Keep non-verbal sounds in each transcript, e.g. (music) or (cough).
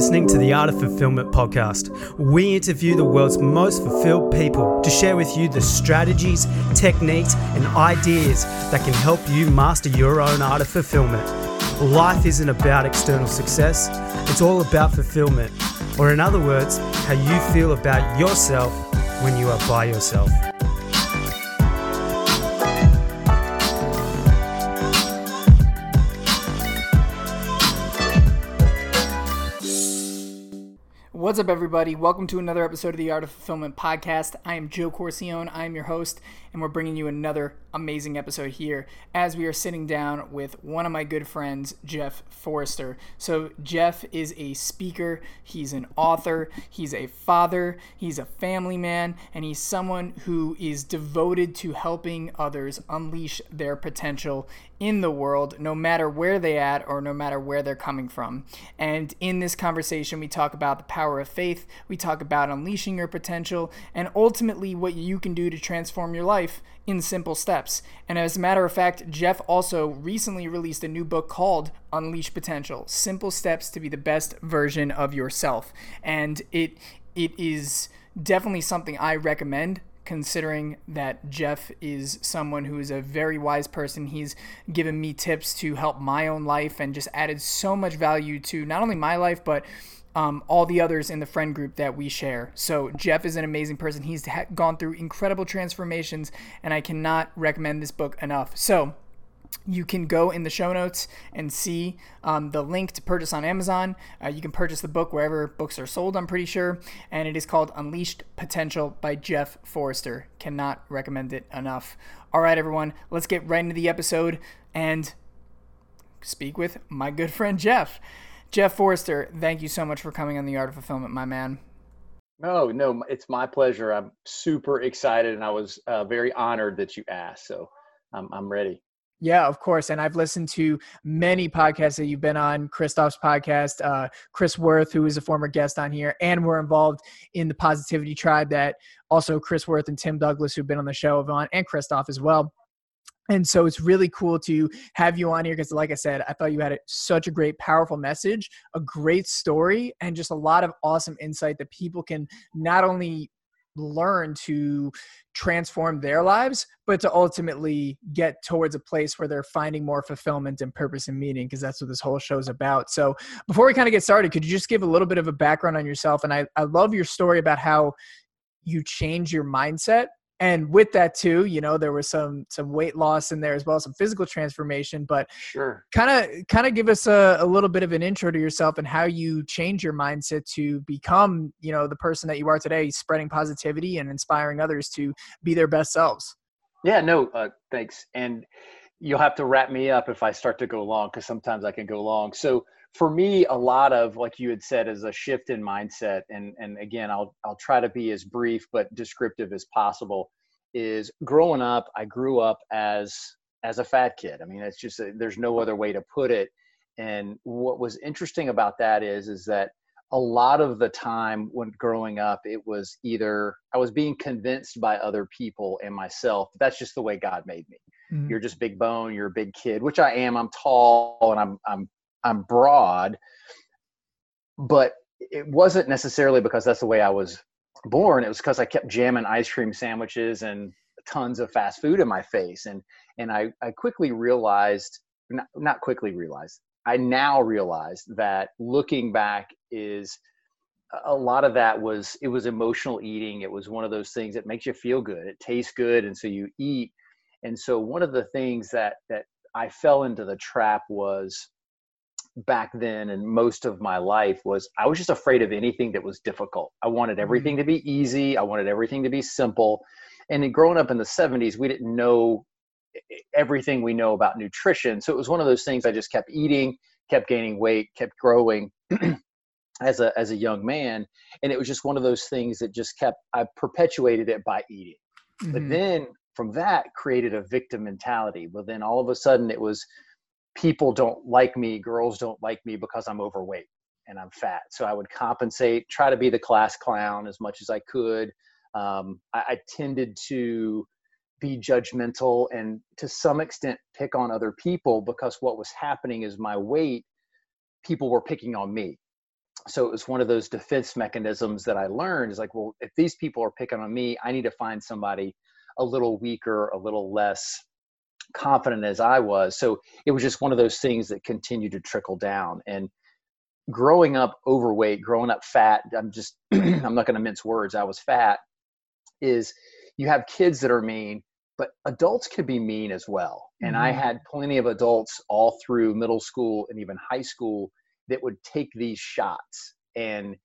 listening to the Art of Fulfillment podcast. We interview the world's most fulfilled people to share with you the strategies, techniques, and ideas that can help you master your own art of fulfillment. Life isn't about external success, it's all about fulfillment, or in other words, how you feel about yourself when you are by yourself. What's up, everybody? Welcome to another episode of the Art of Fulfillment podcast. I am Joe Corcione. I am your host, and we're bringing you another amazing episode here as we are sitting down with one of my good friends, Jeff Forrester. So, Jeff is a speaker, he's an author, he's a father, he's a family man, and he's someone who is devoted to helping others unleash their potential in the world, no matter where they at or no matter where they're coming from. And in this conversation, we talk about the power of faith, we talk about unleashing your potential, and ultimately what you can do to transform your life in simple steps. And as a matter of fact, Jeff also recently released a new book called Unleashed Potential: Simple Steps to be the Best Version of Yourself. And it it is definitely something I recommend considering that Jeff is someone who is a very wise person. He's given me tips to help my own life and just added so much value to not only my life, but um, all the others in the friend group that we share. So, Jeff is an amazing person. He's ha- gone through incredible transformations, and I cannot recommend this book enough. So, you can go in the show notes and see um, the link to purchase on Amazon. Uh, you can purchase the book wherever books are sold, I'm pretty sure. And it is called Unleashed Potential by Jeff Forrester. Cannot recommend it enough. All right, everyone, let's get right into the episode and speak with my good friend Jeff. Jeff Forrester, thank you so much for coming on the Art of Fulfillment, my man. No, no, it's my pleasure. I'm super excited and I was uh, very honored that you asked. So I'm, I'm ready. Yeah, of course. And I've listened to many podcasts that you've been on, Christoph's podcast, uh, Chris Worth, who is a former guest on here, and we're involved in the Positivity Tribe that also Chris Worth and Tim Douglas, who've been on the show, have on, and Christoph as well. And so it's really cool to have you on here because, like I said, I thought you had such a great, powerful message, a great story, and just a lot of awesome insight that people can not only learn to transform their lives, but to ultimately get towards a place where they're finding more fulfillment and purpose and meaning, because that's what this whole show is about. So, before we kind of get started, could you just give a little bit of a background on yourself? And I, I love your story about how you change your mindset and with that too you know there was some some weight loss in there as well some physical transformation but sure. kind of kind of give us a, a little bit of an intro to yourself and how you change your mindset to become you know the person that you are today spreading positivity and inspiring others to be their best selves. Yeah no uh, thanks. And you'll have to wrap me up if i start to go long because sometimes i can go long. So for me a lot of like you had said is a shift in mindset and and again i'll i'll try to be as brief but descriptive as possible is growing up i grew up as as a fat kid. I mean it's just a, there's no other way to put it. And what was interesting about that is is that a lot of the time when growing up it was either i was being convinced by other people and myself that's just the way god made me. Mm-hmm. you're just big bone you're a big kid which i am i'm tall and i'm i'm I'm broad, but it wasn't necessarily because that's the way I was born. It was because I kept jamming ice cream sandwiches and tons of fast food in my face. And, and I, I quickly realized, not, not quickly realized, I now realize that looking back is a lot of that was, it was emotional eating. It was one of those things that makes you feel good. It tastes good. And so you eat. And so one of the things that, that I fell into the trap was back then and most of my life was I was just afraid of anything that was difficult. I wanted everything mm-hmm. to be easy. I wanted everything to be simple. And then growing up in the 70s, we didn't know everything we know about nutrition. So it was one of those things I just kept eating, kept gaining weight, kept growing (clears throat) as a as a young man. And it was just one of those things that just kept I perpetuated it by eating. Mm-hmm. But then from that created a victim mentality. But then all of a sudden it was people don't like me, girls don't like me because I'm overweight and I'm fat. So I would compensate, try to be the class clown as much as I could. Um, I, I tended to be judgmental and to some extent pick on other people because what was happening is my weight, people were picking on me. so it was one of those defense mechanisms that I learned is like, well, if these people are picking on me, I need to find somebody a little weaker, a little less confident as I was. So it was just one of those things that continued to trickle down. And growing up overweight, growing up fat, I'm just, (clears throat) I'm not going to mince words, I was fat, is you have kids that are mean, but adults can be mean as well. And mm-hmm. I had plenty of adults all through middle school and even high school that would take these shots. And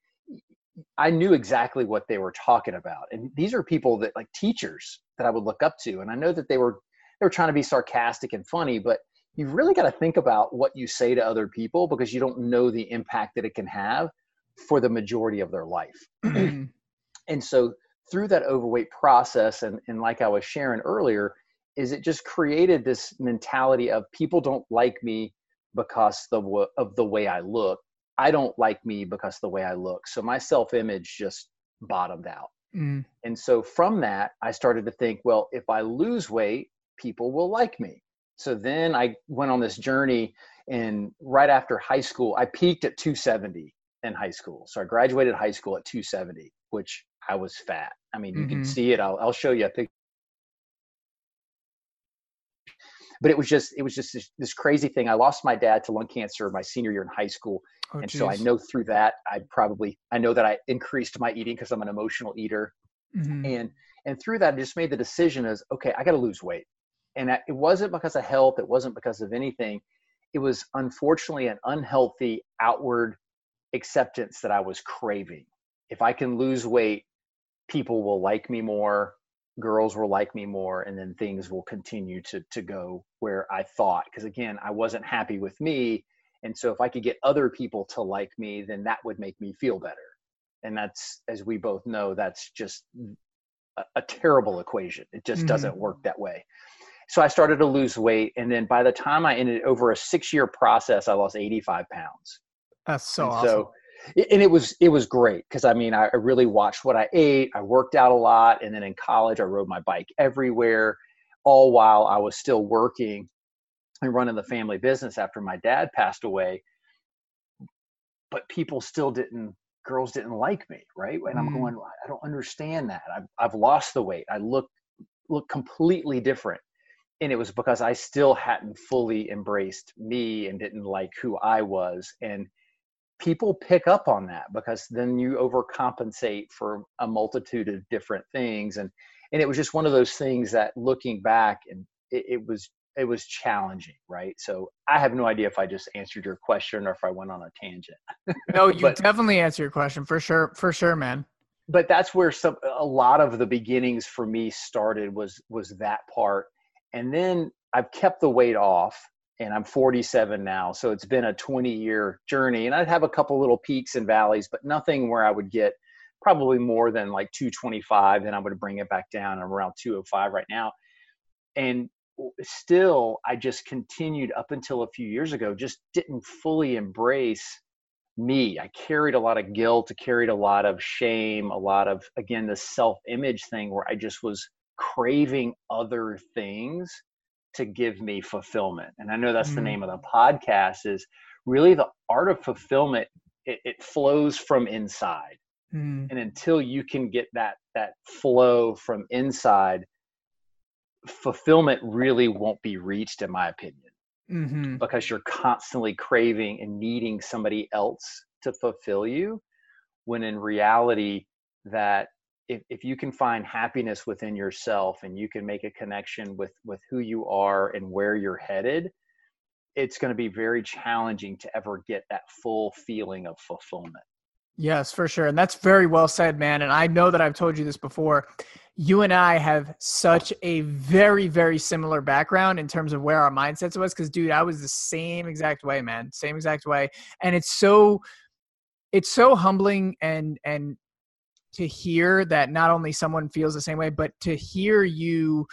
I knew exactly what they were talking about. And these are people that like teachers that I would look up to. And I know that they were they were trying to be sarcastic and funny, but you've really got to think about what you say to other people because you don't know the impact that it can have for the majority of their life. (clears throat) And so through that overweight process and, and like I was sharing earlier, is it just created this mentality of people don't like me because the, of the way I look. I don't like me because the way I look. So my self-image just bottomed out. Mm. And so from that, I started to think, well, if I lose weight, people will like me. So then I went on this journey and right after high school, I peaked at 270 in high school. So I graduated high school at 270, which I was fat. I mean, you mm-hmm. can see it. I'll, I'll show you a picture. But it was just, it was just this, this, crazy thing. I lost my dad to lung cancer my senior year in high school, oh, and geez. so I know through that I probably I know that I increased my eating because I'm an emotional eater, mm-hmm. and and through that I just made the decision as okay I got to lose weight and it wasn't because of health it wasn't because of anything. It was unfortunately an unhealthy outward acceptance that i was craving. If i can lose weight people will like me more girls will like me more and then things will continue to to go where i thought. Because again i wasn't happy with me and so if i could get other people to like me then that would make me feel better. And that's as we both know that's just a, a terrible equation. It just mm-hmm. doesn't work that way so I started to lose weight, and then by the time I ended over a six year process, I lost 85 pounds. That's so and awesome. So, and it was it was great because I mean I really watched what I ate. I worked out a lot, and then in college I rode my bike everywhere, all while I was still working and running the family business after my dad passed away. But people still didn't girls didn't like me, right? And I'm mm. going, I don't understand that. I've I've lost the weight. I look look completely different and it was because I still hadn't fully embraced me and didn't like who I was. And people pick up on that because then you overcompensate for a multitude of different things. And and it was just one of those things that looking back and it, it was it was challenging, right? So I have no idea if I just answered your question or if I went on a tangent. (laughs) no, you but, definitely answered your question for sure, for sure, man. But that's where some a lot of the beginnings for me started was was that part and then I've kept the weight off and I'm 47 now. So it's been a 20 year journey. And I'd have a couple little peaks and valleys, but nothing where I would get probably more than like 225. Then I would bring it back down. I'm around 205 right now. And still, I just continued up until a few years ago, just didn't fully embrace me. I carried a lot of guilt, I carried a lot of shame, a lot of, again, the self image thing where I just was craving other things to give me fulfillment. And I know that's mm. the name of the podcast is really the art of fulfillment. It, it flows from inside. Mm. And until you can get that, that flow from inside, fulfillment really won't be reached in my opinion. Mm-hmm. Because you're constantly craving and needing somebody else to fulfill you when in reality that if, if you can find happiness within yourself and you can make a connection with with who you are and where you're headed it's going to be very challenging to ever get that full feeling of fulfillment. Yes for sure and that's very well said man and i know that i've told you this before. You and i have such a very very similar background in terms of where our mindsets was because dude i was the same exact way man same exact way and it's so it's so humbling and and to hear that not only someone feels the same way, but to hear you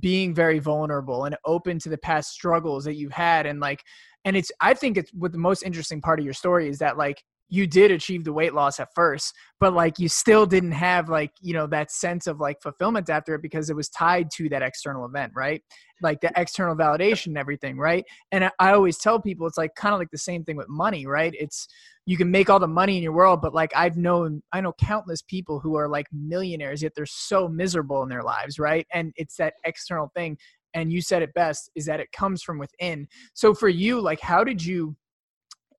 being very vulnerable and open to the past struggles that you've had and like and it's i think it's what the most interesting part of your story is that like you did achieve the weight loss at first, but like you still didn't have like, you know, that sense of like fulfillment after it because it was tied to that external event, right? Like the external validation and everything, right? And I, always tell people it's like kind of like the same thing with money, right? It's you can make all the money in your world, but like I've known I know countless people who are like millionaires yet they're so miserable in their lives, right? And it's that external thing. And you said it best is that it comes from within. So for you, like how did you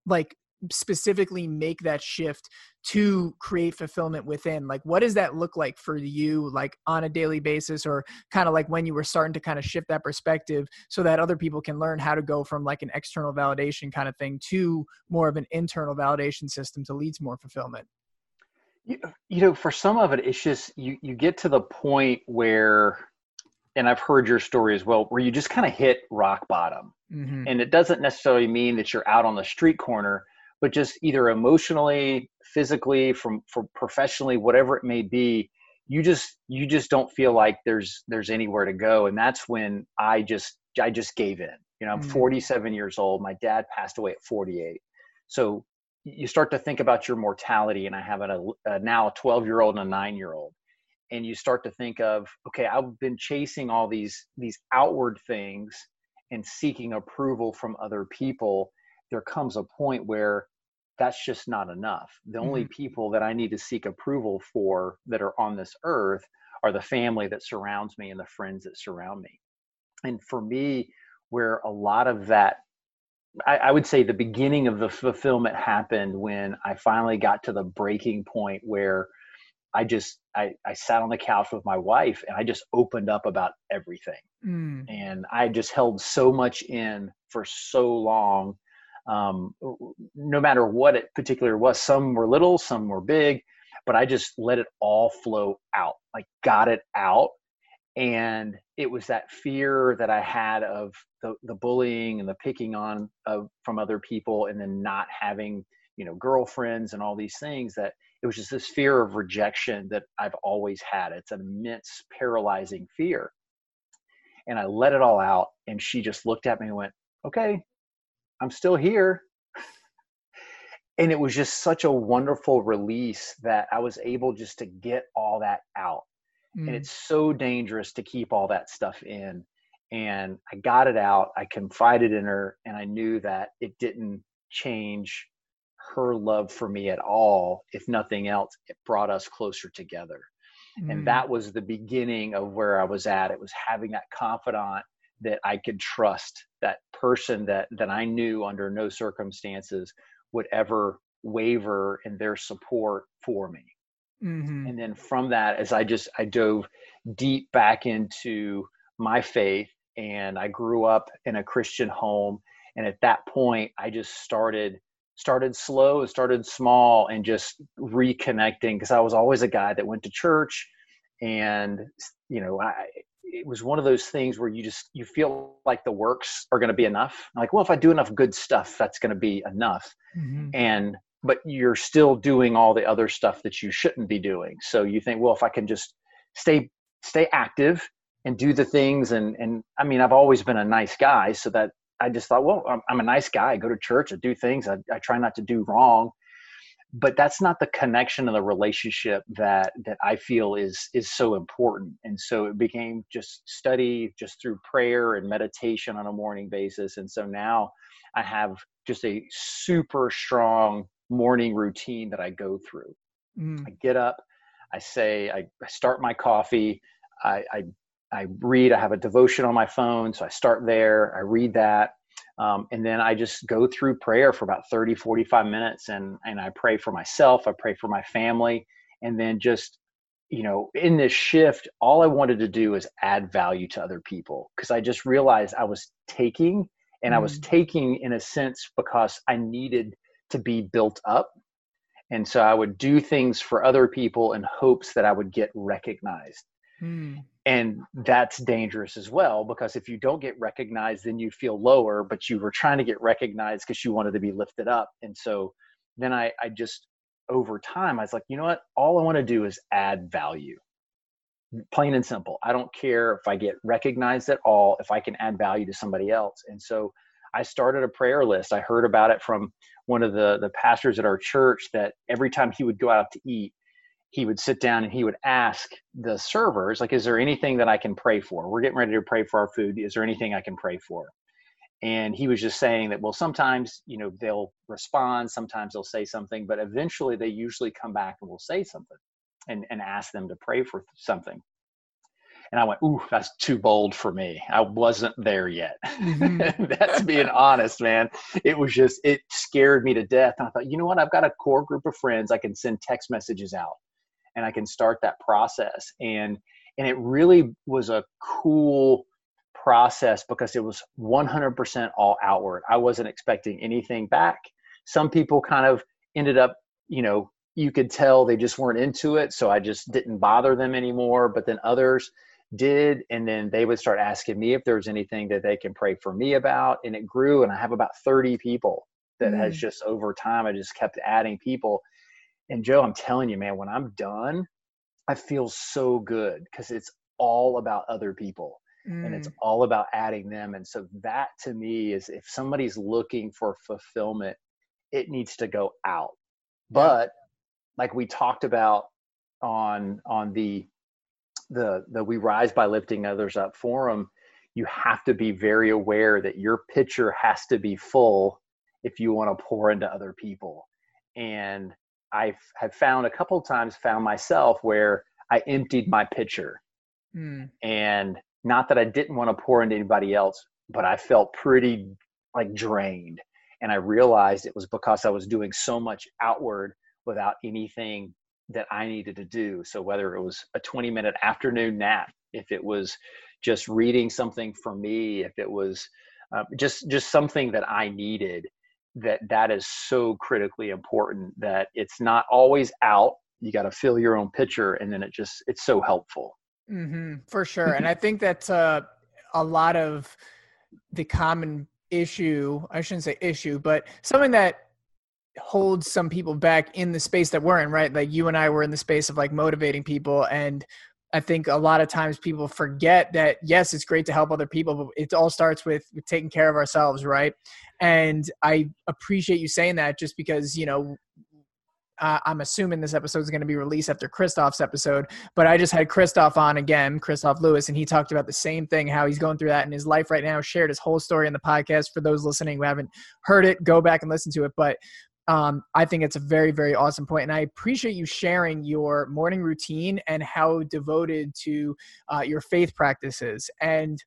like specifically make that shift to create fulfillment within like what does that look like for you like on a daily basis or kind of like when you were starting to kind of shift that perspective so that other people can learn how to go from like an external validation kind of thing to more of an internal validation system to lead to more fulfillment you, you know for some of it it's just you you get to the point where and I've heard your story as well, where you just kind of hit rock bottom. Mm-hmm. And it doesn't necessarily mean that you're out on the street corner, but just either emotionally physically from, from professionally whatever it may be you just you just don't feel like there's there's anywhere to go. And that's when i just i just gave in. You know i'm mm-hmm. 47 years old. My dad passed away at 48 so you start to think about your mortality and i have a, a now a 12 year old and a 9 year old and you start to think of okay i've been chasing all these these outward things and seeking approval from other people there comes a point where that's just not enough. The only mm-hmm. people that I need to seek approval for that are on this earth are the family that surrounds me and the friends that surround me. And for me, where a lot of that, I, I would say the beginning of the fulfillment happened when I finally got to the breaking point where I just I, I sat on the couch with my wife and I just opened up about everything. Mm. And I just held so much in for so long um, no matter what it particular was. Some were little, some were big, but I just let it all flow out, like got it out. And it was that fear that I had of the, the bullying and the picking on of, from other people and then not having, you know, girlfriends and all these things that it was just this fear of rejection that I've always had. It's an immense paralyzing fear. And I let it all out. And she just looked at me and went, okay, I'm still here. and it was just such a wonderful release that I was able just to get all that out. Mm. And it's so dangerous to keep all that stuff in. And I got it out. I confided in her, and I knew that it didn't change her love for me at all. If nothing else, it brought us closer together. Mm. And that was the beginning of where I was at. It was having that confidant that I could trust that person that that I knew under no circumstances would ever waver in their support for me. Mm-hmm. And then from that, as I just I dove deep back into my faith, and I grew up in a Christian home, and at that point, I just started started slow, and started small, and just reconnecting because I was always a guy that went to church, and you know I it was one of those things where you just you feel like the works are going to be enough. Like well if i do enough good stuff that's going to be enough. Mm-hmm. and but you're still doing all the other stuff that you shouldn't be doing. So you think well if i can just stay stay active and do the things and and i mean i've always been a nice guy so that i just thought well i'm, I'm a nice guy. I go to church i do things I, I try not to do wrong but that's not the connection of the relationship that that I feel is is so important. And so it became just study just through prayer and meditation on a morning basis. And so now I have just a super strong morning routine that I go through. Mm. I get up, I say, I, I start my coffee, I, I I read, I have a devotion on my phone, so I start there, I read that. Um, and then I just go through prayer for about 30, 45 minutes and, and I pray for myself, I pray for my family, and then just, you know, in this shift, all I wanted to do is add value to other people because I just realized I was taking and mm. I was mm. taking in a sense because I needed to be built up. And so I would do things for other people in hopes that I would get recognized. Mm and that's dangerous as well because if you don't get recognized then you feel lower but you were trying to get recognized because you wanted to be lifted up. And so then i i just over time i was like you know what? All i want to do is add value. Plain and simple. I don't care if i get recognized at all if i can add value to somebody else. And so I started a prayer list. I heard about it from one of the the pastors at our church that every time he would go out to eat, he would sit down and he would ask the servers like is there anything that I can pray for? We're getting ready to pray for our food. Is there anything I can pray for? And he was just saying that well sometimes, you know, they'll respond, sometimes they'll say something, but eventually they usually come back and will say something and and ask them to pray for something and I went, "Ooh, that's too bold for me. I wasn't there yet." Mm-hmm. (laughs) that's being honest, man. It was just it scared me to death. And I thought, you know what? I've got a core group of friends. I can send text messages out, and I can start that process. And and it really was a cool process because it was 100% all outward. I wasn't expecting anything back. Some people kind of ended up, you know, you could tell they just weren't into it, so I just didn't bother them anymore. But then others did and then they would start asking me if there was anything that they can pray for me about and it grew and i have about 30 people that mm. has just over time i just kept adding people and joe i'm telling you man when i'm done i feel so good because it's all about other people mm. and it's mm. all about adding them and so that to me is if somebody's looking for fulfillment it needs to go out but like we talked about on on the the the we rise by lifting others up forum you have to be very aware that your pitcher has to be full if you want to pour into other people and i have found a couple times found myself where i emptied my pitcher mm. and not that i didn't want to pour into anybody else but i felt pretty like drained and i realized it was because i was doing so much outward without anything that I needed to do. So whether it was a 20 minute afternoon nap, if it was just reading something for me, if it was uh, just just something that I needed, that that is so critically important that it's not always out. You got to fill your own pitcher, and then it just it's so helpful. Mm-hmm, for sure, and I (laughs) think that's uh, a lot of the common issue. I shouldn't say issue, but something that holds some people back in the space that we're in, right? Like you and I were in the space of like motivating people. And I think a lot of times people forget that, yes, it's great to help other people, but it all starts with, with taking care of ourselves, right? And I appreciate you saying that just because, you know, uh, I'm assuming this episode is going to be released after Christoph's episode, but I just had Christoph on again, Christoph Lewis, and he talked about the same thing, how he's going through that in his life right now, shared his whole story in the podcast. For those listening who haven't heard it, go back and listen to it. But um, I think it's a very, very awesome point. And I appreciate you sharing your morning routine and how devoted to uh, your faith practices. And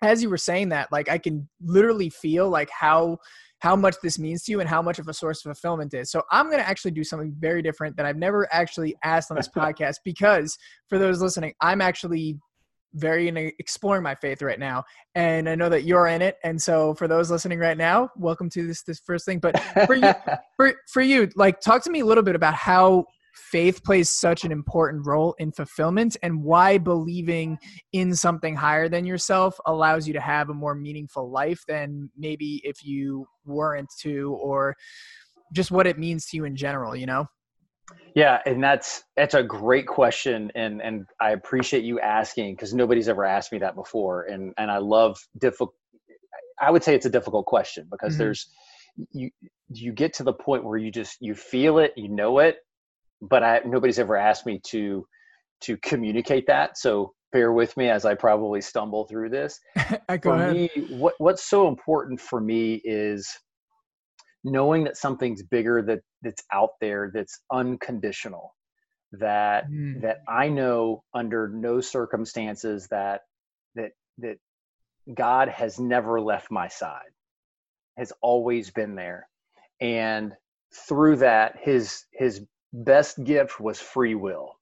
as you were saying that, like I can literally feel like how how much this means to you and how much of a source of fulfillment is. So I'm going to actually do something very different that I've never actually asked on this (laughs) podcast because for those listening, I'm actually very into exploring my faith right now and i know that you're in it and so for those listening right now welcome to this this first thing but for you (laughs) for, for you like talk to me a little bit about how faith plays such an important role in fulfillment and why believing in something higher than yourself allows you to have a more meaningful life than maybe if you weren't to or just what it means to you in general you know yeah, and that's that's a great question, and and I appreciate you asking because nobody's ever asked me that before, and and I love difficult. I would say it's a difficult question because mm-hmm. there's you you get to the point where you just you feel it, you know it, but I nobody's ever asked me to to communicate that. So bear with me as I probably stumble through this. (laughs) Go for ahead. me, what what's so important for me is knowing that something's bigger that that's out there that's unconditional that mm. that i know under no circumstances that that that god has never left my side has always been there. And through that his his best gift was free will.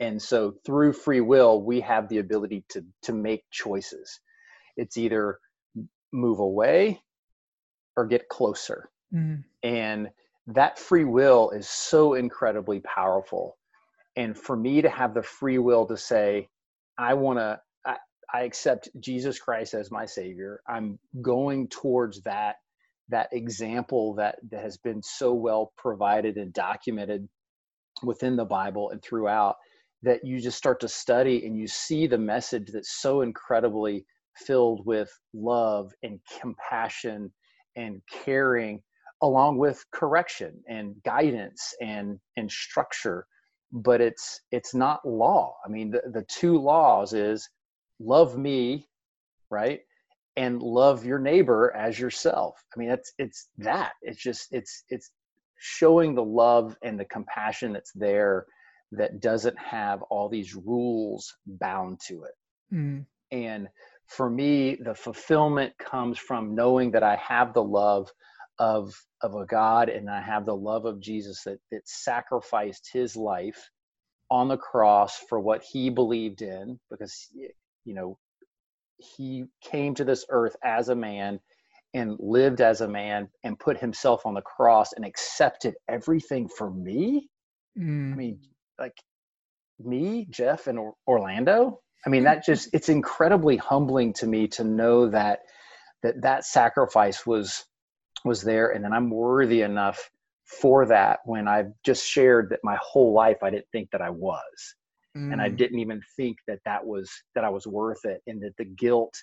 And so through free will we have the ability to to make choices. It's either move away or get closer. Mm. And that free will is so incredibly powerful. And for me to have the free will to say, I want to, I, I accept Jesus Christ as my savior. I'm going towards that that example that, that has been so well provided and documented within the Bible and throughout that you just start to study and you see the message that's so incredibly filled with love and compassion and caring along with correction and guidance and and structure. But it's it's not law. I mean the, the two laws is love me right and love your neighbor as yourself. I mean it's it's that. It's just it's it's showing the love and the compassion that's there that doesn't have all these rules bound to it. Mm. and for me the fulfillment comes from knowing that i have the love of of a god and i have the love of jesus that that sacrificed his life on the cross for what he believed in because you know he came to this earth as a man and lived as a man and put himself on the cross and accepted everything for me mm. i mean like me jeff and orlando i mean that just it's incredibly humbling to me to know that that that sacrifice was was there and then i'm worthy enough for that when i've just shared that my whole life i didn't think that i was mm. and i mm. didn't even think that that was that i was worth it and that the guilt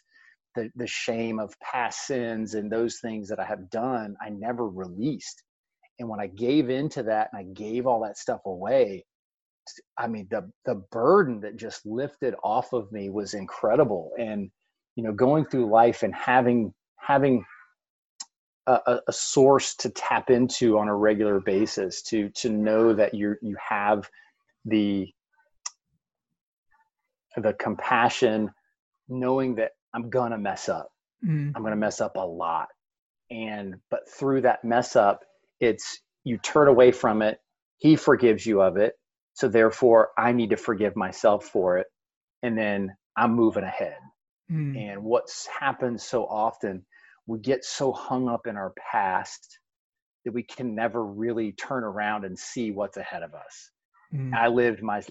the, the shame of past sins and those things that i have done i never released and when i gave into that and i gave all that stuff away i mean the the burden that just lifted off of me was incredible. And you know going through life and having having a, a, source to tap into on a regular basis to to know that you you have the the compassion knowing that i'm gonna mess up. Mm. i'm gonna mess up a lot. And but through that mess up it's you turn away from it. He forgives you of it so therefore i need to forgive myself for it and then i'm moving ahead mm. and what's happened so often we get so hung up in our past that we can never really turn around and see what's ahead of us. Mm. I lived my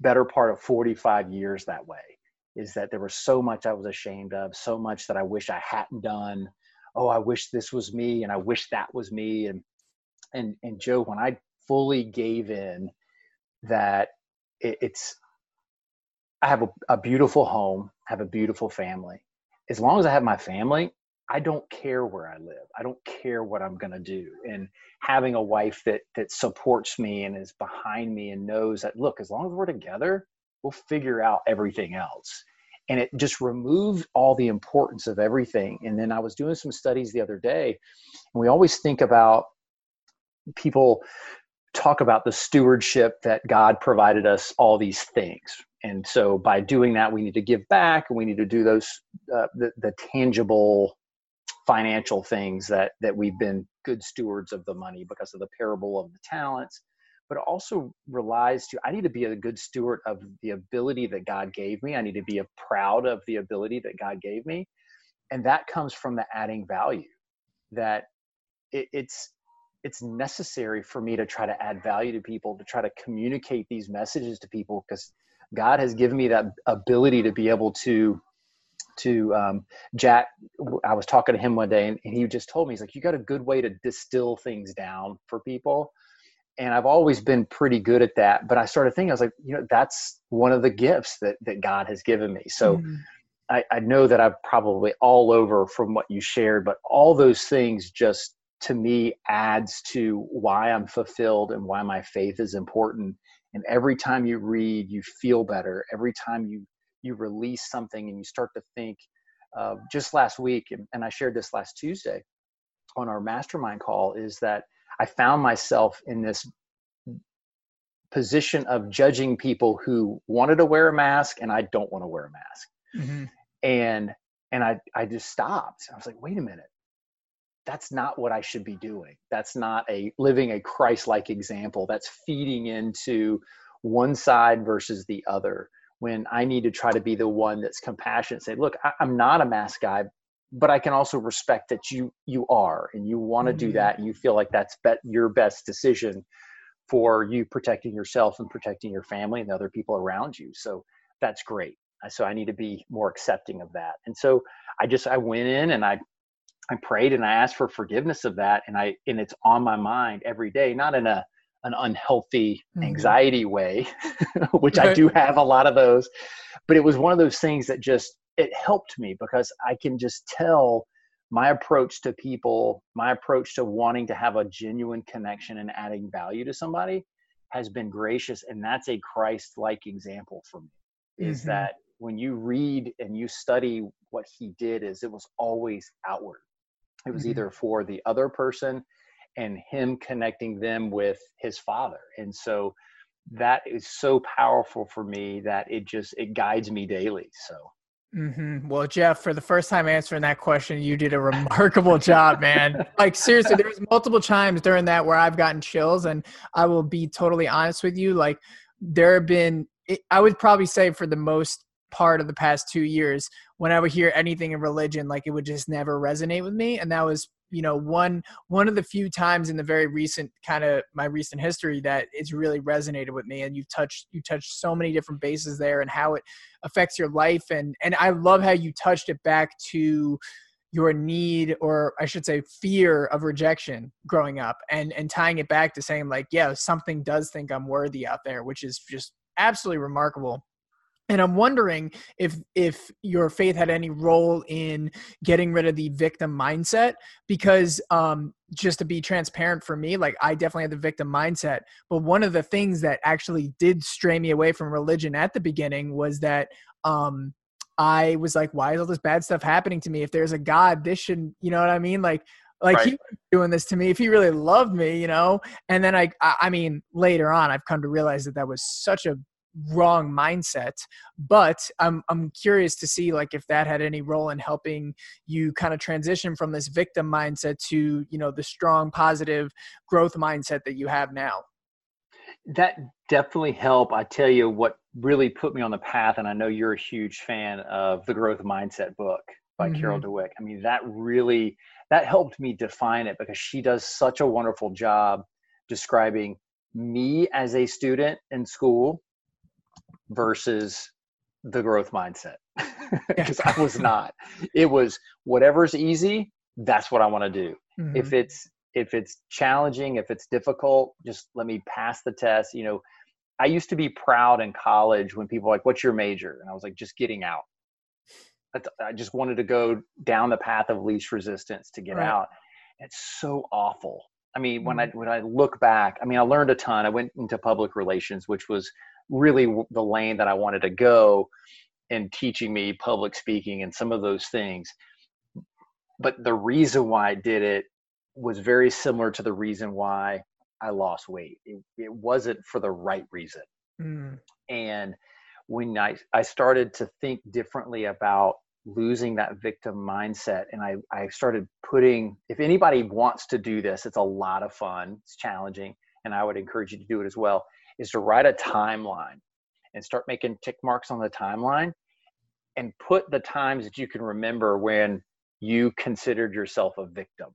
better part of 45 years that way is that there was so much I was ashamed of, so much that I wish I hadn't done. Oh, I wish this was me and I wish that was me. And and and Joe, when I fully gave in that it, it's I have a, a beautiful home, have a beautiful family. As long as I have my family, I don't care where I live. I don't care what I'm going to do. And having a wife that that supports me and is behind me and knows that look, as long as we're together, we'll figure out everything else. And it just removed all the importance of everything. And then I was doing some studies the other day, and we always think about people talk about the stewardship that God provided us all these things. And so by doing that, we need to give back and we need to do those, uh, the, the tangible financial things that that we've been good stewards of the money because of the parable of the talents but also relies to i need to be a good steward of the ability that god gave me i need to be proud of the ability that god gave me and that comes from the adding value that it, it's it's necessary for me to try to add value to people to try to communicate these messages to people because god has given me that ability to be able to to um, Jack. I was talking to him one day, and, and he just told me he's like, "You got a good way to distill things down for people." And I've always been pretty good at that. But I started thinking, I was like, you know, that's one of the gifts that that God has given me. So. Mm-hmm. I, I know that I'm probably all over from what you shared, but all those things just to me adds to why I'm fulfilled and why my faith is important. And every time you read, you feel better. Every time you you release something and you start to think uh, just last week and, and i shared this last tuesday on our mastermind call is that i found myself in this position of judging people who wanted to wear a mask and i don't want to wear a mask mm-hmm. and and i i just stopped i was like wait a minute that's not what i should be doing that's not a living a christ-like example that's feeding into one side versus the other when I need to try to be the one that's compassionate, say, look, I, am not a mask guy, but I can also respect that you you are and you want to mm-hmm. do that and you feel like that's bet your best decision for you protecting yourself and protecting your family and the other people around you. So that's great. So I need to be more accepting of that. And so I just I went in and I I prayed and I asked for forgiveness of that and I and it's on my mind every day, not in a an unhealthy mm-hmm. anxiety way, (laughs) which I do have a lot of those. But it was one of those things that just it helped me because I can just tell my approach to people, my approach to wanting to have a genuine connection and adding value to somebody has been gracious. And that's a Christ like example for me is mm-hmm. that when you read and you study what he did is it was always outward. It was mm-hmm. either for the other person and him connecting them with his father. And so that is so powerful for me that it just it guides me daily. So Mm-hmm. Well, Jeff, for the first time answering that question, you did a remarkable job, man. Like seriously, there was multiple times during that where I've gotten chills, and I will be totally honest with you. Like there have been, I would probably say for the most part of the past two years, when I would hear anything in religion, like it would just never resonate with me, and that was you know one one of the few times in the very recent kind of my recent history that it's really resonated with me and you touched you touched so many different bases there and how it affects your life and and i love how you touched it back to your need or i should say fear of rejection growing up and and tying it back to saying like yeah something does think i'm worthy out there which is just absolutely remarkable and i'm wondering if if your faith had any role in getting rid of the victim mindset because um just to be transparent for me like i definitely had the victim mindset but one of the things that actually did stray me away from religion at the beginning was that um i was like why is all this bad stuff happening to me? If there's a god this shouldn't you know what i mean? Like like right. he doing this to me. If he really loved me you know? And then I, I mean later on i've come to realize that that was such a wrong mindset but i'm i'm curious to see like if that had any role in helping you kind of transition from this victim mindset to you know the strong positive growth mindset that you have now. That definitely helped i tell you what really put me on the path and i know you're a huge fan of the growth mindset book by mm-hmm. carol dweck. I mean that really that helped me define it because she does such a wonderful job describing me as a student in school versus the growth mindset (laughs) because I was not. It was whatever's easy, that's what I want to do. Mm-hmm. If it's if it's challenging, if it's difficult, just let me pass the test. You know, I used to be proud in college when people were like, "What's your major?" and I was like, "Just getting out." I just wanted to go down the path of least resistance to get right. out. It's so awful. I mean, when I mm-hmm. when I look back, I mean, I learned a ton. I went into public relations, which was really the lane that I wanted to go in teaching me public speaking and some of those things. But the reason why I did it was very similar to the reason why I lost weight. It, it wasn't for the right reason. Mm. And when I, I started to think differently about losing that victim mindset and I, I started putting if anybody wants to do this it's a lot of fun it's challenging and i would encourage you to do it as well is to write a timeline and start making tick marks on the timeline and put the times that you can remember when you considered yourself a victim.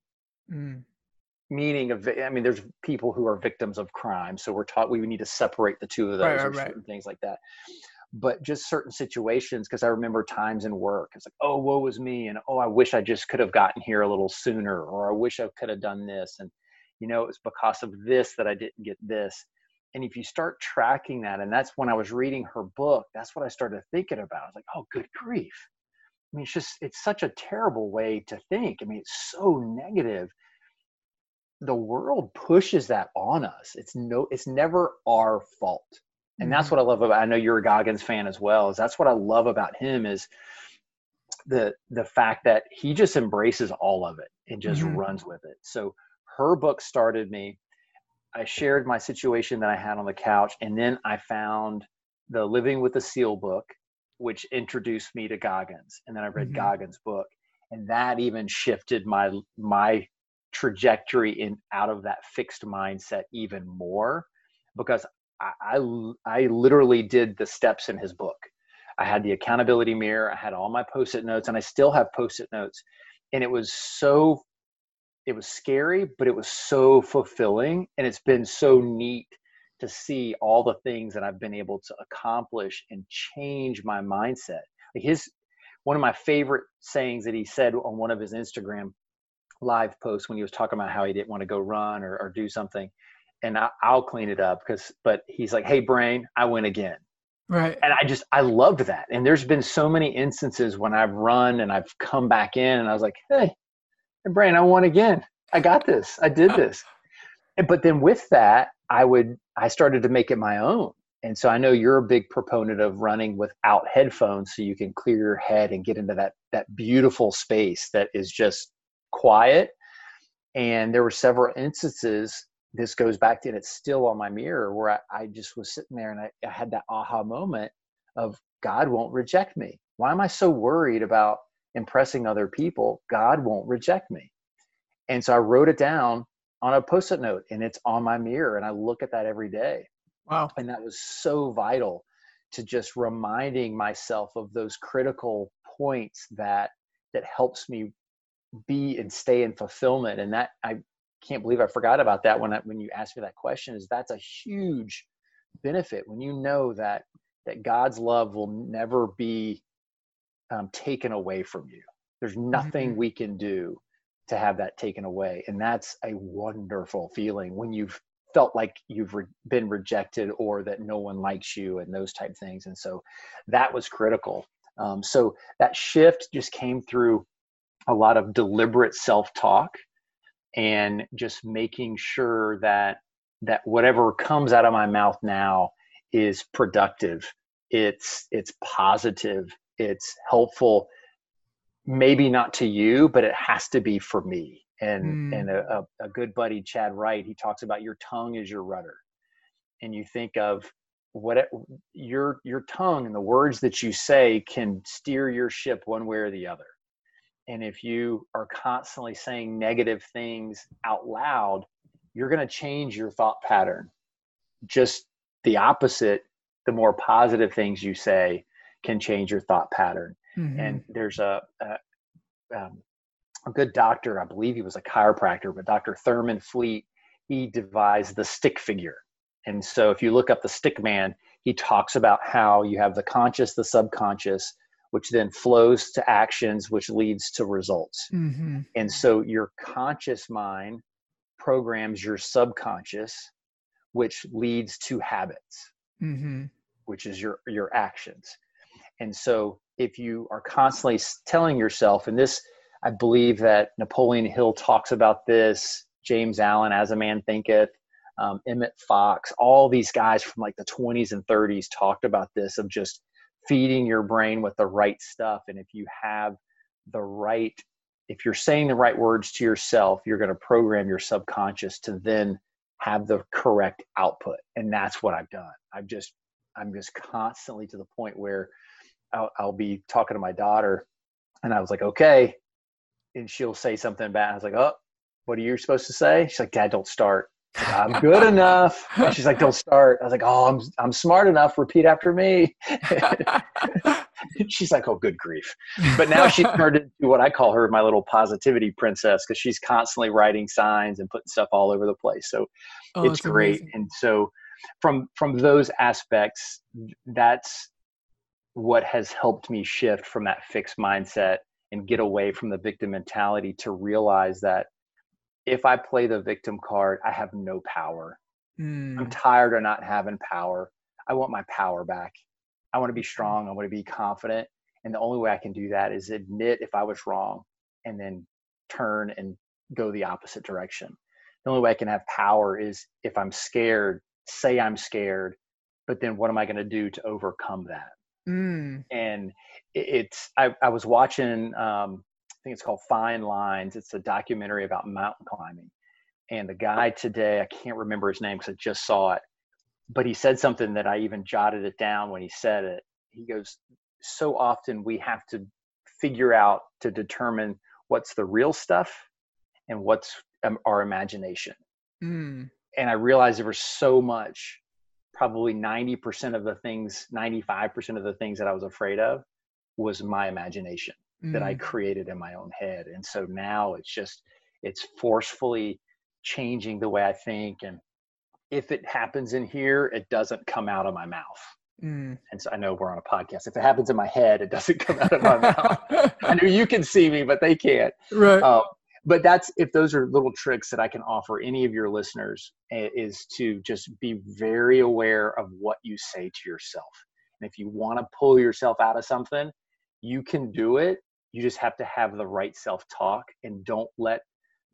Mm. Meaning of, I mean, there's people who are victims of crime, so we're taught we need to separate the two of those right, or right, certain things like that. But just certain situations, because I remember times in work, it's like, oh, woe was me, and oh, I wish I just could have gotten here a little sooner, or I wish I could have done this, and you know, it was because of this that I didn't get this and if you start tracking that and that's when i was reading her book that's what i started thinking about. I was like oh good grief. I mean it's just it's such a terrible way to think. I mean it's so negative. The world pushes that on us. It's no it's never our fault. And that's mm-hmm. what i love about i know you're a goggins fan as well is that's what i love about him is the the fact that he just embraces all of it and just mm-hmm. runs with it. So her book started me I shared my situation that I had on the couch, and then I found the Living with a Seal book, which introduced me to Goggins, and then I read mm-hmm. Goggins' book, and that even shifted my my trajectory in out of that fixed mindset even more, because I, I, I literally did the steps in his book. I had the accountability mirror, I had all my post-it notes, and I still have post-it notes, and it was so it was scary, but it was so fulfilling. And it's been so neat to see all the things that I've been able to accomplish and change my mindset. Like his one of my favorite sayings that he said on one of his Instagram live posts when he was talking about how he didn't want to go run or, or do something. And I, will clean it up because, but he's like, Hey brain, I win again. Right. And I just, I loved that. And there's been so many instances when I've run and I've come back in and I was like, hey, hey Brain, I won again. I got (laughs) this. I did this. but then with that, I would, I started to make it my own. And so I know you're a big proponent of running without headphones so you can clear your head and get into that, that beautiful space that is just quiet. And there were several instances this goes back to and it's still on my mirror where I, I just was sitting there and I, I had that aha moment of God won't reject me. Why am I so worried about impressing other people? God won't reject me. And so I wrote it down on a post-it note and it's on my mirror and I look at that every day. Wow. And that was so vital to just reminding myself of those critical points that that helps me be and stay in fulfillment and that I can't believe I forgot about that when I, when you asked me that question. Is that's a huge benefit when you know that that God's love will never be um, taken away from you. There's nothing mm-hmm. we can do to have that taken away, and that's a wonderful feeling when you've felt like you've re- been rejected or that no one likes you and those type things. And so that was critical. Um, so that shift just came through a lot of deliberate self-talk and just making sure that that whatever comes out of my mouth now is productive it's it's positive it's helpful maybe not to you but it has to be for me and mm. and a, a good buddy chad wright he talks about your tongue is your rudder and you think of what it, your your tongue and the words that you say can steer your ship one way or the other and if you are constantly saying negative things out loud, you're going to change your thought pattern. Just the opposite, the more positive things you say can change your thought pattern. Mm-hmm. And there's a, a, um, a good doctor, I believe he was a chiropractor, but Dr. Thurman Fleet, he devised the stick figure. And so if you look up the stick man, he talks about how you have the conscious, the subconscious, which then flows to actions, which leads to results. Mm-hmm. And so your conscious mind programs your subconscious, which leads to habits, mm-hmm. which is your your actions. And so if you are constantly telling yourself, and this, I believe that Napoleon Hill talks about this, James Allen, As a Man Thinketh, um, Emmett Fox, all these guys from like the 20s and 30s talked about this of just feeding your brain with the right stuff. And if you have the right if you're saying the right words to yourself you're going to program your subconscious to then have the correct output. And that's what i've done. I've just i'm just constantly to the point where i'll, I'll be talking to my daughter and i was like okay and she'll say something bad i was like oh what are you supposed to say she's like dad don't start I'm good (laughs) enough. And she's like, don't start. I was like, oh, I'm, I'm smart enough. Repeat after me. (laughs) she's like, oh, good grief. But now she's turned into what I call her my little positivity princess because she's constantly writing signs and putting stuff all over the place. So oh, it's great. Amazing. And so from from those aspects, that's what has helped me shift from that fixed mindset and get away from the victim mentality to realize that if I play the victim card, I have no power. Mm. I'm tired of not having power. I want my power back. I want to be strong. I want to be confident. And the only way I can do that is admit if I was wrong and then turn and go the opposite direction. The only way I can have power is if I'm scared, say I'm scared, but then what am I going to do to overcome that? Mm. And it's, I, I was watching um, I think it's called Fine Lines. It's a documentary about mountain climbing. And the guy today, I can't remember his name because I just saw it, but he said something that I even jotted it down when he said it. He goes, So often we have to figure out to determine what's the real stuff and what's um, our imagination. Mm. And I realized there was so much, probably 90% of the things, 95% of the things that I was afraid of was my imagination mm. that I mm. created in my own head. And so now it's just, it's forcefully changing the way I think. And if it happens in here, it doesn't come out of my mouth. Mm. And so I know we're on a podcast. If it happens in my head, it doesn't come out of my (laughs) mouth. I know you can see me, but they can't. Right. Um, but that's if those are little tricks that I can offer any of your listeners eh, is to just be very aware of what you say to yourself. And if you want to pull yourself out of something, you can do it. You just have to have the right self talk and don't let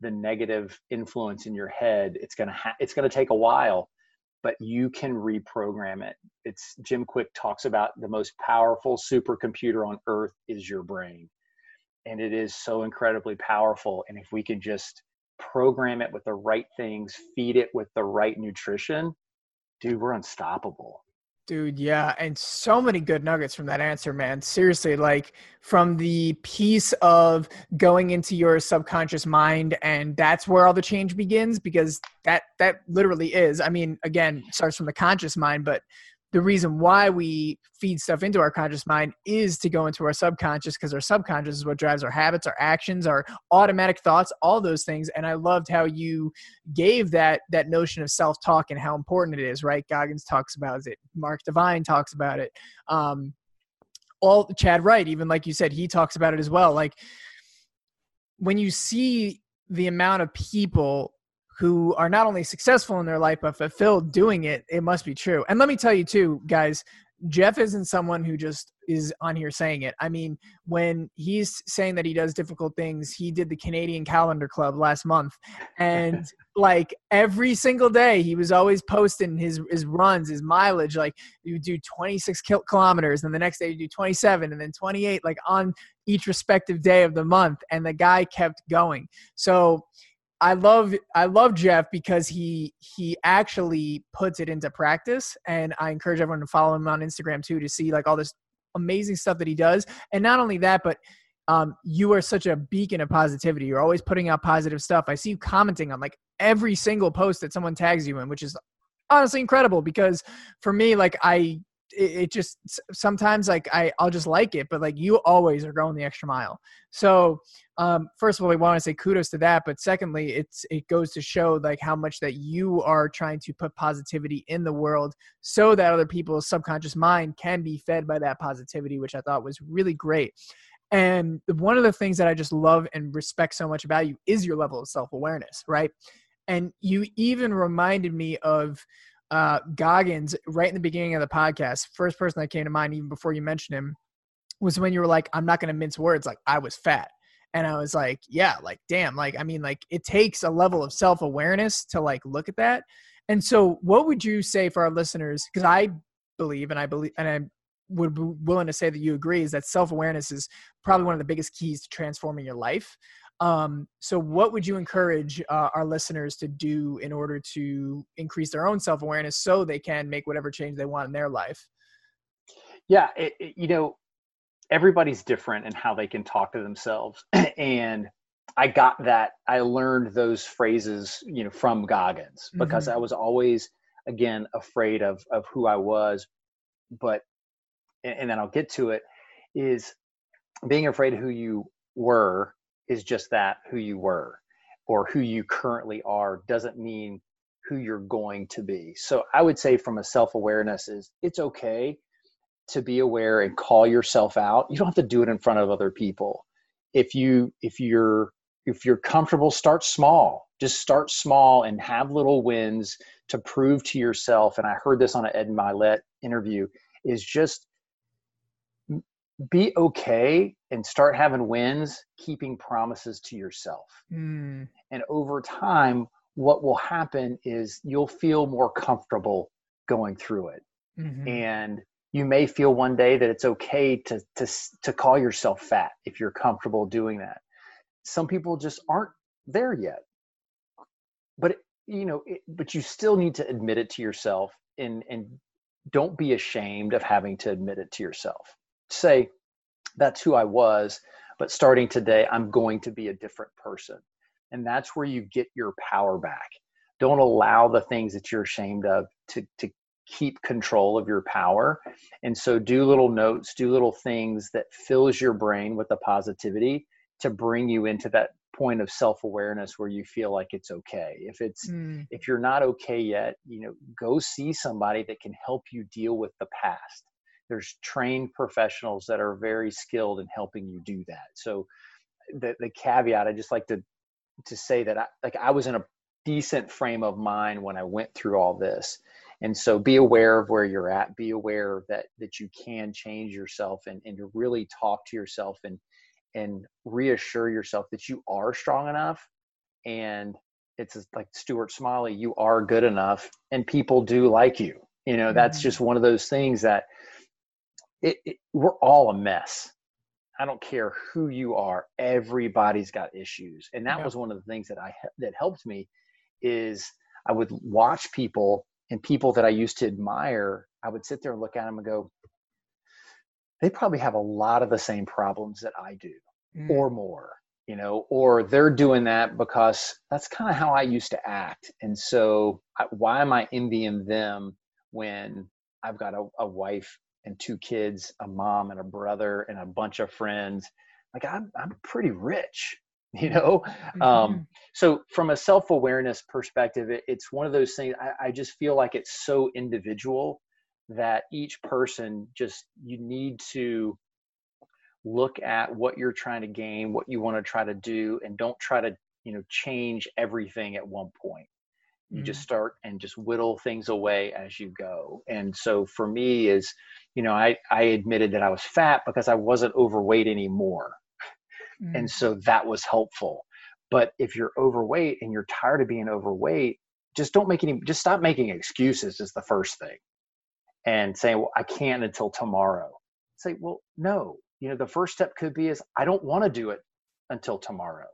the negative influence in your head. It's gonna ha- it's gonna take a while, but you can reprogram it. It's Jim Kwik talks about the most powerful supercomputer on earth is your brain, and it is so incredibly powerful. And if we can just program it with the right things, feed it with the right nutrition, dude, we're unstoppable. Dude, yeah, and so many good nuggets from that answer, man. Seriously, like from the piece of going into your subconscious mind and that's where all the change begins because that that literally is. I mean, again, starts from the conscious mind, but the reason why we feed stuff into our conscious mind is to go into our subconscious because our subconscious is what drives our habits, our actions, our automatic thoughts, all those things. And I loved how you gave that that notion of self-talk and how important it is, right? Goggins talks about it, Mark Divine talks about it. Um, all Chad Wright, even like you said, he talks about it as well. Like when you see the amount of people who are not only successful in their life but fulfilled doing it it must be true. And let me tell you too guys jeff isn't someone who just is on here saying it. I mean when he's saying that he does difficult things he did the canadian calendar club last month. And (laughs) like every single day he was always posting his his runs his mileage. Like you do 26 kilometers and the next day you do 27 and then 28 like on each respective day of the month. And the guy kept going. So I love I love Jeff because he he actually puts it into practice, and I encourage everyone to follow him on Instagram too to see like all this amazing stuff that he does. And not only that, but um, you are such a beacon of positivity. You're always putting out positive stuff. I see you commenting on like every single post that someone tags you in, which is honestly incredible because for me, like I it, just sometimes like I I'll just like it, but like you always are going the extra mile. So um, first of all, we want to say kudos to that, but secondly, it's it goes to show like how much that you are trying to put positivity in the world, so that other people's subconscious mind can be fed by that positivity, which I thought was really great. And one of the things that I just love and respect so much about you is your level of self awareness, right? And you even reminded me of uh, Goggins right in the beginning of the podcast. First person that came to mind, even before you mentioned him, was when you were like, I'm not going to mince words. Like, I was fat. And I was like, yeah, like, damn. Like, I mean, like, it takes a level of self awareness to like look at that. And so, what would you say for our listeners? Because I believe, and I believe, and I would be willing to say that you agree, is that self awareness is probably one of the biggest keys to transforming your life. Um, so, what would you encourage uh, our listeners to do in order to increase their own self awareness so they can make whatever change they want in their life? Yeah, it, it, you know, everybody's different in how they can talk to themselves, (clears throat) and I got that. I learned those phrases, you know, from Goggins because mm-hmm. I was always, again, afraid of of who I was, but, and then I'll get to it, is being afraid of who you were is just that who you were or who you currently are doesn't mean who you're going to be. So I would say from a self-awareness is it's okay to be aware and call yourself out. You don't have to do it in front of other people. If you if you're if you're comfortable start small. Just start small and have little wins to prove to yourself and I heard this on an Ed Mylett interview is just be okay and start having wins keeping promises to yourself. Mm. and over time what will happen is you'll feel more comfortable going through it. Mm-hmm. and you may feel one day that it's okay to to to call yourself fat if you're comfortable doing that. Some people just aren't there yet. But you know it, but you still need to admit it to yourself and and don't be ashamed of having to admit it to yourself say that's who I was, but starting today, I'm going to be a different person. And that's where you get your power back. Don't allow the things that you're ashamed of to, to keep control of your power. And so do little notes, do little things that fills your brain with the positivity to bring you into that point of self-awareness where you feel like it's okay if it's mm. if you're not okay yet you know go see somebody that can help you deal with the past there's trained professionals that are very skilled in helping you do that. So the, the caveat i just like to to say that I, like i was in a decent frame of mind when i went through all this. And so be aware of where you're at. Be aware that that you can change yourself and, and to really talk to yourself and and reassure yourself that you are strong enough. And it's like stuart smalley you are good enough and people do like you. You know that's just mm-hmm. one of those things that it, it, we're all a mess i don't care who you are everybody's got issues and that yeah. was one of the things that i that helped me is i would watch people and people that i used to admire i would sit there and look at them and go they probably have a lot of the same problems that i do mm. or more you know or they're doing that because that's kind of how i used to act and so why am i envying them when i've got a, a wife and two kids a mom and a brother and a bunch of friends like i'm, I'm pretty rich (laughs) you know? Um, mm-hmm. um, so from a self-awareness perspective it, it's one of those things I, I just feel like it's so individual that each person just you need to look at what you're trying to gain what you want to try to do and don't try to you know change everything at one point. You just start and just whittle things away as you go. And so for me is you know i i admitted that i was fat because i wasn't overweight anymore. Mm-hmm. and so that was helpful. But if you're overweight and you're tired of being overweight just don't make any just stop making excuses is the first thing. And saying well i can't until tomorrow. Say well no. You know the first step could be is i don't want to do it until tomorrow.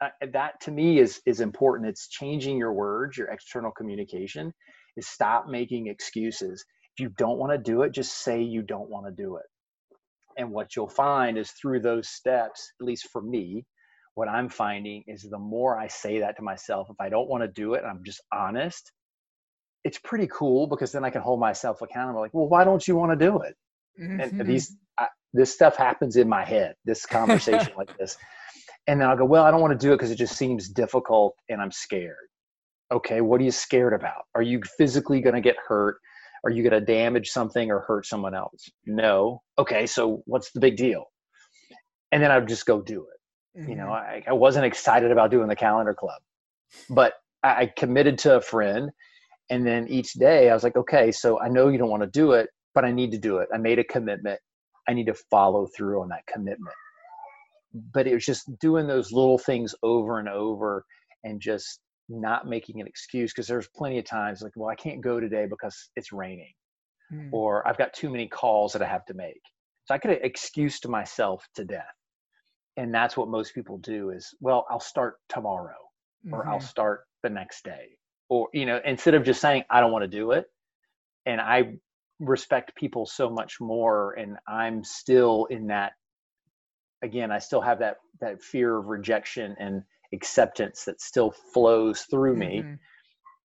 Uh, that to me is is important. It's changing your words your external communication is stop making excuses if you don't want to do it just say you don't want to do it. And what you'll find is through those steps at least for me what i'm finding is the more i say that to myself if i don't want to do it i'm just honest it's pretty cool because then i can hold myself accountable like well why don't you want to do it? Mm-hmm. and these this stuff happens in my head this conversation like this. And then i'll go well i don't want to do it because it just seems difficult and i'm scared. Okay what are you scared about? Are you physically going to get hurt are you going to damage something or hurt someone else no okay so what's the big deal and then i would just go do it mm-hmm. you know mm-hmm. I, I wasn't excited about doing the calendar club but I, I committed to a friend and then each day i was like okay so i know you don't want to do it but i need to do it i made a commitment I need to follow through on that commitment. But it was just doing those little things over and over and just not making an excuse because there's plenty of times like, well, I can't go today because it's raining mm. or I've got too many calls that I have to make. So I could excuse to myself to death. And that's what most people do is, well, I'll start tomorrow mm-hmm. or I'll mm-hmm. start the next day. Or, you know, instead of just saying, I don't want to do it. And I respect people so much more and i'm still in that again i still have that that fear of rejection and acceptance that still flows through me mm-hmm.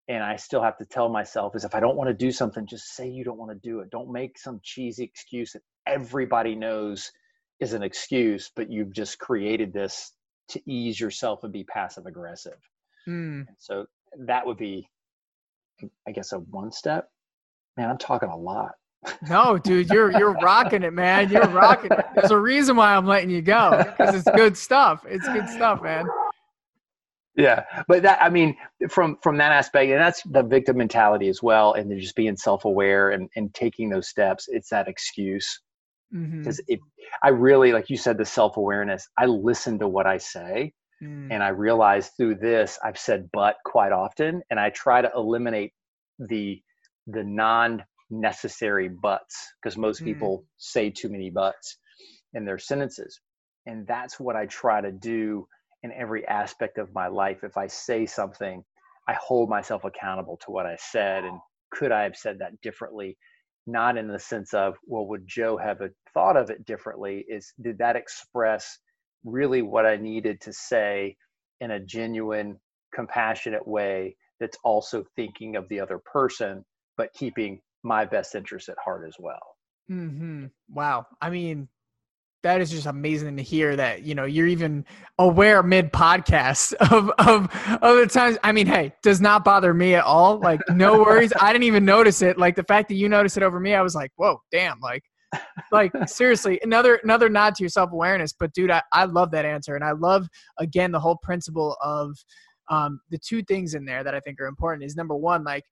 and i still have to tell myself is if i don't want to do something just say you don't want to do it don't make some cheesy excuse that everybody knows is an excuse but you've just created this to ease yourself and be passive aggressive mm. so that would be i guess a one step Man, I'm talking a lot. no, dude, you're you're rocking it, man. You're rocking it. There's a reason why I'm letting you go because it's good stuff. It's good stuff, man. Yeah, but that I mean, from from that aspect, and that's the victim mentality as well, and just being self aware and and taking those steps. It's that excuse because mm-hmm. if I really, like you said, the self awareness. I listen to what I say, mm. and I realize through this, I've said "but" quite often, and I try to eliminate the the non necessary buts because most mm. people say too many buts in their sentences and that's what i try to do in every aspect of my life if i say something i hold myself accountable to what i said and could i have said that differently not in the sense of well would joe have thought of it differently is did that express really what i needed to say in a genuine compassionate way that's also thinking of the other person but keeping my best interest at heart as well. Mm-hmm. Wow. I mean, that is just amazing to hear that you know you're even aware mid podcast (laughs) of of of the times. I mean hey does not bother me at all. Like no (laughs) worries. I didn't even notice it. Like the fact that you noticed it over me i was like whoa damn like like (laughs) seriously another another nod to your self-awareness. But dude I, I love that answer. And i love again the whole principle of um the two things in there that i think are important is number one like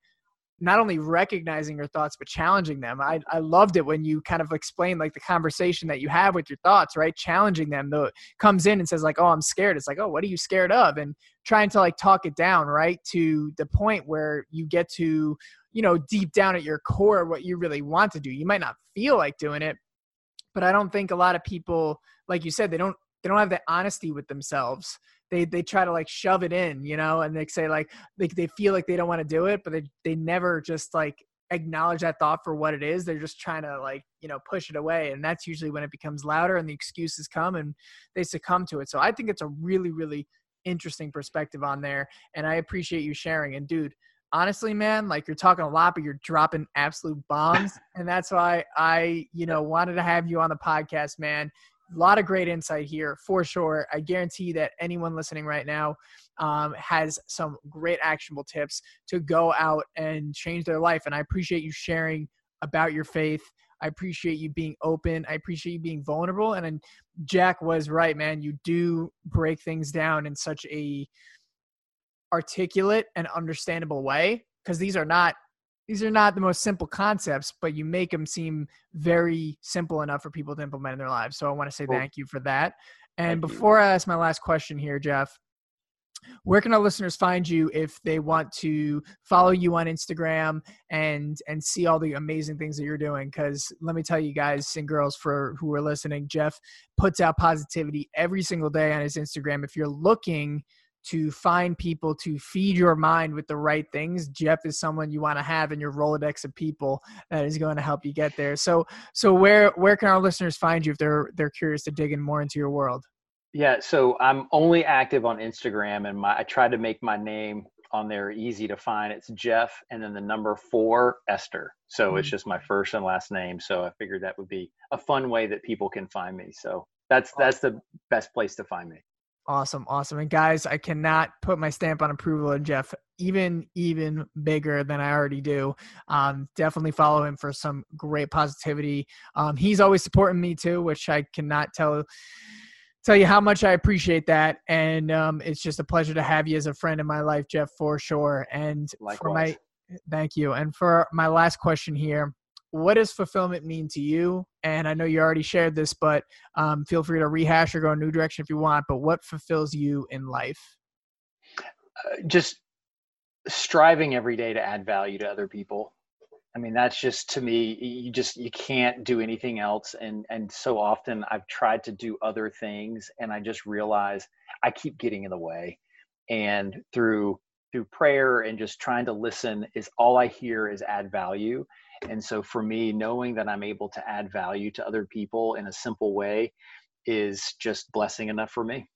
not only recognizing your thoughts but challenging them. I, I loved it when you kind of explained like the conversation that you have with your thoughts right? Challenging them though comes in and says like oh i'm scared. It's like oh what are you scared of? And trying to like talk it down right to the point where you get to you know deep down at your core what you really want to do. You might not feel like doing it but i don't think a lot of people like you said they don't they don't have the honesty with themselves they they try to like shove it in, you know, and they say like they they feel like they don't want to do it, but they they never just like acknowledge that thought for what it is. They're just trying to like, you know, push it away. And that's usually when it becomes louder and the excuses come and they succumb to it. So I think it's a really, really interesting perspective on there. And I appreciate you sharing. And dude, honestly, man, like you're talking a lot, but you're dropping absolute bombs. (laughs) and that's why I, you know, wanted to have you on the podcast, man a lot of great insight here for sure. I guarantee that anyone listening right now um, has some great actionable tips to go out and change their life. And I appreciate you sharing about your faith. I appreciate you being open. I appreciate you being vulnerable. And then Jack was right, man. You do break things down in such a articulate and understandable way because these are not these are not the most simple concepts, but you make them seem very simple enough for people to implement in their lives. So I want to say cool. thank you for that. And thank before you. I ask my last question here, Jeff, where can our listeners find you if they want to follow you on Instagram and and see all the amazing things that you're doing? Because let me tell you guys and girls for who are listening, Jeff puts out positivity every single day on his Instagram. If you're looking to find people to feed your mind with the right things. Jeff is someone you want to have in your rolodex of people that is going to help you get there. So so where where can our listeners find you if they're they're curious to dig in more into your world? Yeah so i'm only active on instagram and my i try to make my name on there easy to find. It's jeff and then the number four ester. So mm-hmm. it's just my first and last name so i figured that would be a fun way that people can find me. So that's that's the best place to find me Awesome, awesome. And guys, I cannot put my stamp on approval of Jeff even even bigger than I already do. Um, definitely follow him for some great positivity. Um, he's always supporting me too, which I cannot tell tell you how much I appreciate that. And um, it's just a pleasure to have you as a friend in my life, Jeff, for sure. And Likewise. for my thank you. And for my last question here, what does fulfillment mean to you? And I know you already shared this, but um, feel free to rehash or go a new direction if you want. But what fulfills you in life? Uh, just striving every day to add value to other people. I mean, that's just to me, you just you can't do anything else. And and so often I've tried to do other things, and I just realize I keep getting in the way. And through through prayer and just trying to listen is all I hear is add value and so for me, knowing that I'm able to add value to other people in a simple way is just blessing enough for me.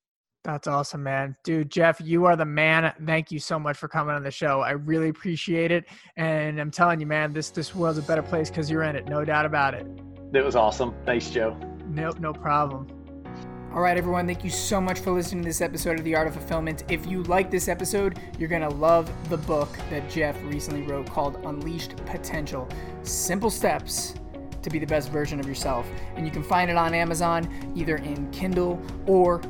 That's awesome, man. Dude, Jeff, you are the man. Thank you so much for coming on the show. I really appreciate it. And I'm telling you, man, this this world's a better place because you're in it. No doubt about it. It was awesome. Thanks, Joe. Nope, no problem. All right, everyone, thank you so much for listening to this episode of The Art of Fulfillment. If you like this episode, you're going to love the book that Jeff recently wrote called Unleashed Potential Simple Steps to be the best version of yourself. And you can find it on Amazon, either in Kindle or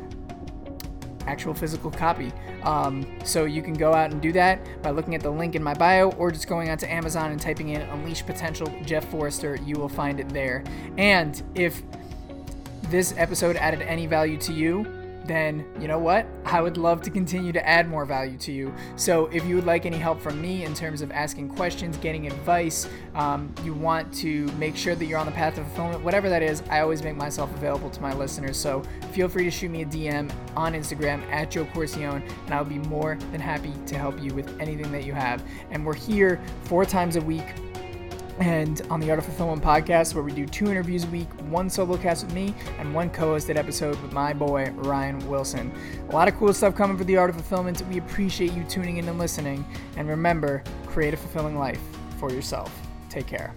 actual physical copy. Um, so you can go out and do that by looking at the link in my bio or just going onto Amazon and typing in Unleash Potential Jeff Forrester. You will find it there. And if this episode added any value to you, then you know what? I would love to continue to add more value to you. So if you would like any help from me in terms of asking questions, getting advice, um, you want to make sure that you're on the path of fulfillment, whatever that is, I always make myself available to my listeners. So feel free to shoot me a DM on Instagram at Joe Corcione, and I'll be more than happy to help you with anything that you have. And we're here four times a week and on the Art of Fulfillment podcast, where we do two interviews a week, one solo cast with me, and one co hosted episode with my boy, Ryan Wilson. A lot of cool stuff coming for the Art of Fulfillment. We appreciate you tuning in and listening. And remember, create a fulfilling life for yourself. Take care.